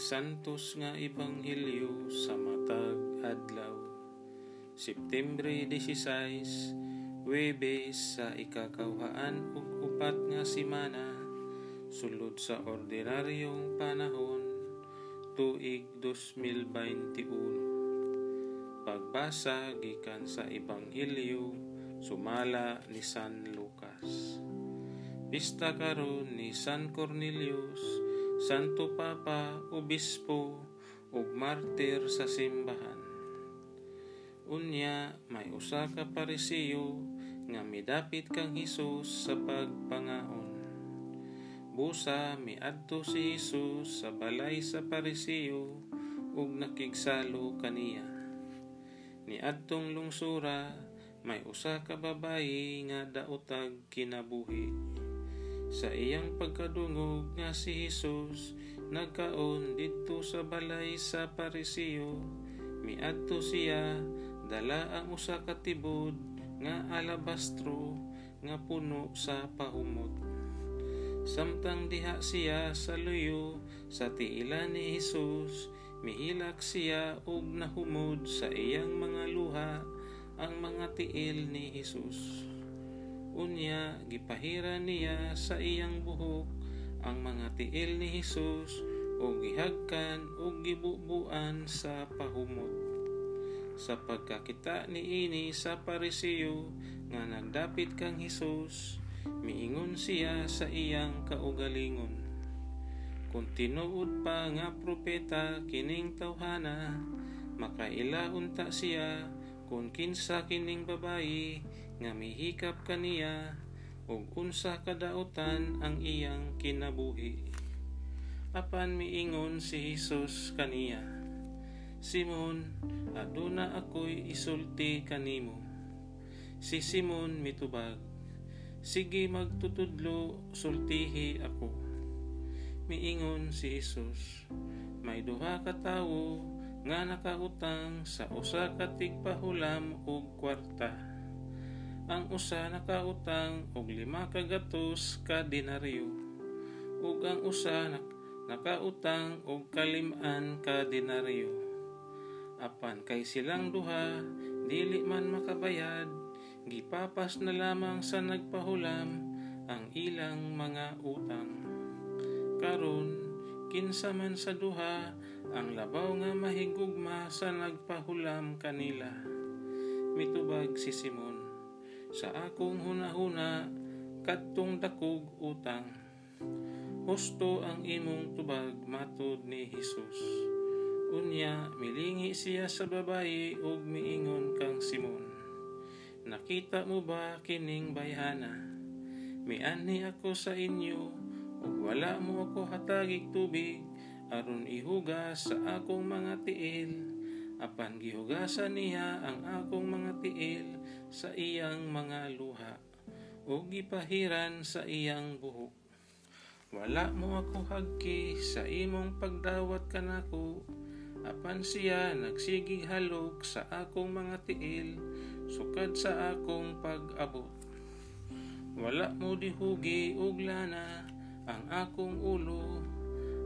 Santos nga Ebanghelyo sa matag adlaw. Septembre 16, Webes sa ikakawhaan ug upat nga simana sulod sa ordinaryong panahon tuig 2021. Pagbasa gikan sa Ebanghelyo sumala ni San Lucas. Pista karon ni San Cornelius Santo Papa, Obispo, ug martir sa simbahan. Unya, may usa ka parisiyo nga midapit kang Hesus sa pagpangaon. Busa miadto si Hesus sa balay sa parisiyo ug nakigsalo kaniya. Niadtong lungsura may usa ka babayi nga daotag kinabuhi sa iyang pagkadungog nga si Jesus nagkaon didto sa balay sa Parisiyo miadto siya dala ang usa ka tibod nga alabastro nga puno sa pahumot. Samtang diha siya sa luyo sa tiila ni Jesus mihilak siya og nahumod sa iyang mga luha ang mga tiil ni Jesus Unya, gipahira niya sa iyang buhok ang mga tiil ni Hesus o gihagkan o gibubuan sa pahumot. Sa pagkakita ni ini sa parisiyo nga nagdapit kang Hesus, miingon siya sa iyang kaugalingon. Kung tinuod pa nga propeta kining tawhana, makailaon ta siya kung kinsa kining babayi nga mihikap kaniya ug unsa kadautan ang iyang kinabuhi. Apan miingon si Hesus kaniya, Simon, aduna ako'y isulti kanimo. Si Simon mitubag, Sige magtutudlo, sultihi ako. Miingon si Jesus, May duha ka tawo nga nakautang sa usa ka tigpahulam ug kwarta. Ang usa nakautang og lima ka gatos ka denaryo ug ang usa nakautang og kaliman ka denaryo. Apan kay silang duha dili man makabayad, gipapas na lamang sa nagpahulam ang ilang mga utang. Karon kinsa man sa duha ang labaw nga mahigugma sa nagpahulam kanila. Mitubag si Simon, sa akong hunahuna kadtong dakog utang. Husto ang imong tubag matod ni Hesus. Unya, milingi siya sa babayi ug miingon kang Simon. Nakita mo ba kining bayhana? Mianhi ako sa inyo ug wala mo ako hatagig tubig aron ihugas sa akong mga tiil. Apan gihugasan niya ang akong mga tiil sa iyang mga luha ug gipahiran sa iyang buhok wala mo ako hagki sa imong pagdawat kanako apan siya nagsigig halok sa akong mga tiil sukad sa akong pag-abot. Wala mo dihugi og lana ang akong ulo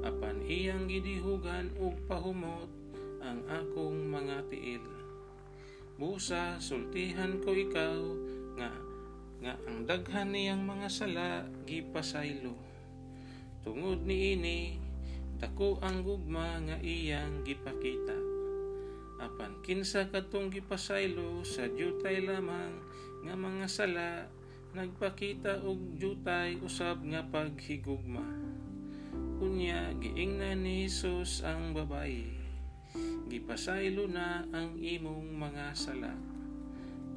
apan iyang gidihugan ug pahumot ang akong mga tiil. Busa sultihan ko ikaw nga nga ang daghan niyang mga sala gipasaylo. Tungod ni ini dako ang gugma nga iyang gipakita. Apan kinsa katong gipasaylo sa jutay lamang nga mga sala nagpakita og jutay usab nga paghigugma. Unya, giingnan ni Jesus ang babayi. Gipasaylo na ang imong mga sala.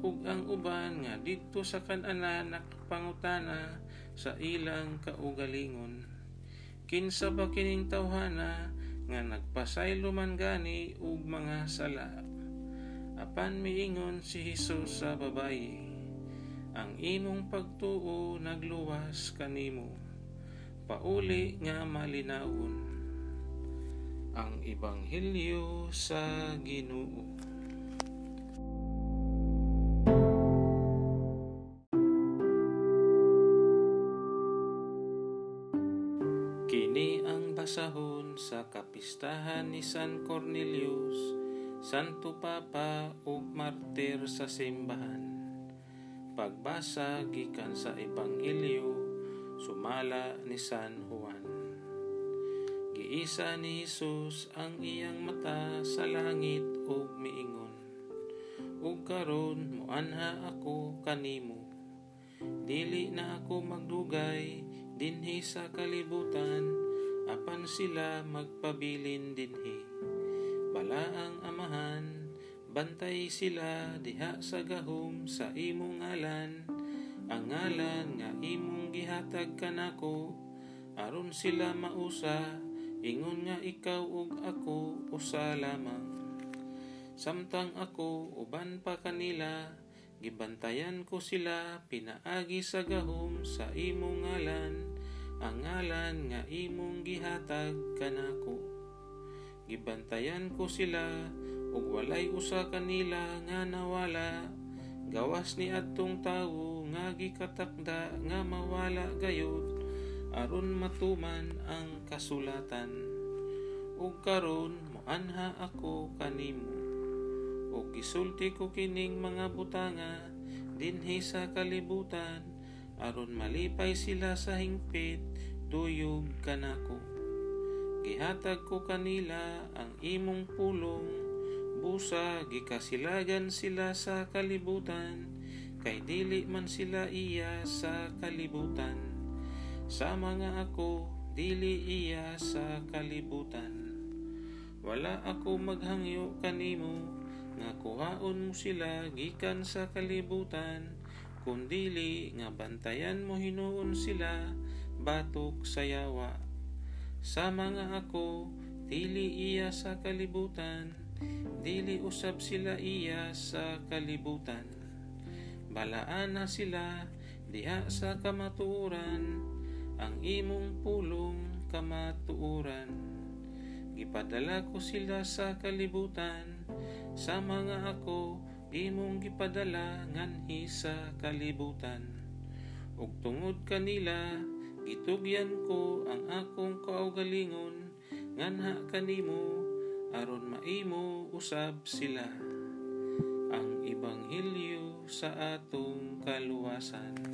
Ug ang uban nga didto sa kanana nakapangutana sa ilang kaugalingon. Kinsa ba kining tawhana nga nagpasaylo man gani ug mga sala. Apan miingon si Jesus sa babayi, ang imong pagtuo nagluwas kanimo pauli nga malinawon ang Ebanghelyo sa Ginoo. Kini ang Nagsasahon sa kapistahan ni San Cornelius, Santo Papa ug martir sa simbahan. Pagbasa gikan sa Ebanghelyo, sumala ni San Juan. Giisa ni Jesus ang iyang mata sa langit ug miingon. Ug karon muanha ako kanimo. Dili na ako magdugay dinhi sa kalibutan apan sila magpabilin dinhi. Balaang amahan, bantay sila diha sa gahom sa imong ngalan, ang ngalan nga imong gihatag kanako, aron sila mausa, ingon nga ikaw ug ako usa lamang. Samtang ako uban pa kanila, gibantayan ko sila pinaagi sa gahom sa imong ngalan, ang ngalan nga imong gihatag kanako. Gibantayan ko sila ug walay usa kanila nga nawala. Gawas ni adtong tawo nga gikatakda nga mawala gayud aron matuman ang kasulatan. Ug karon moanha ako kanimo. Ug gisulti ko kining mga butanga dinhi sa kalibutan aron malipay sila sa hingpit tuyog kanako. Gihatag ko kanila ang imong pulong, busa gikasilagan sila sa kalibutan, kay dili man sila iya sa kalibutan. Sama nga ako, dili iya sa kalibutan. Wala ako maghangyo kanimo, nga kuhaon mo sila gikan sa kalibutan, kundili nga bantayan mo hinuon sila, batok sa yawa. Sama nga ako, dili iya sa kalibutan, dili usab sila iya sa kalibutan. Balaan na sila diha sa kamatuuran, ang imong pulong kamatuuran. Gipadala ko sila sa kalibutan, sama nga ako, imong gipadala nganhi sa kalibutan. Ug tungod kanila, Gitugyan ko ang akong kaugalingon nganha kanimo aron maimo usab sila ang ibanghilyo sa atong kaluwasan.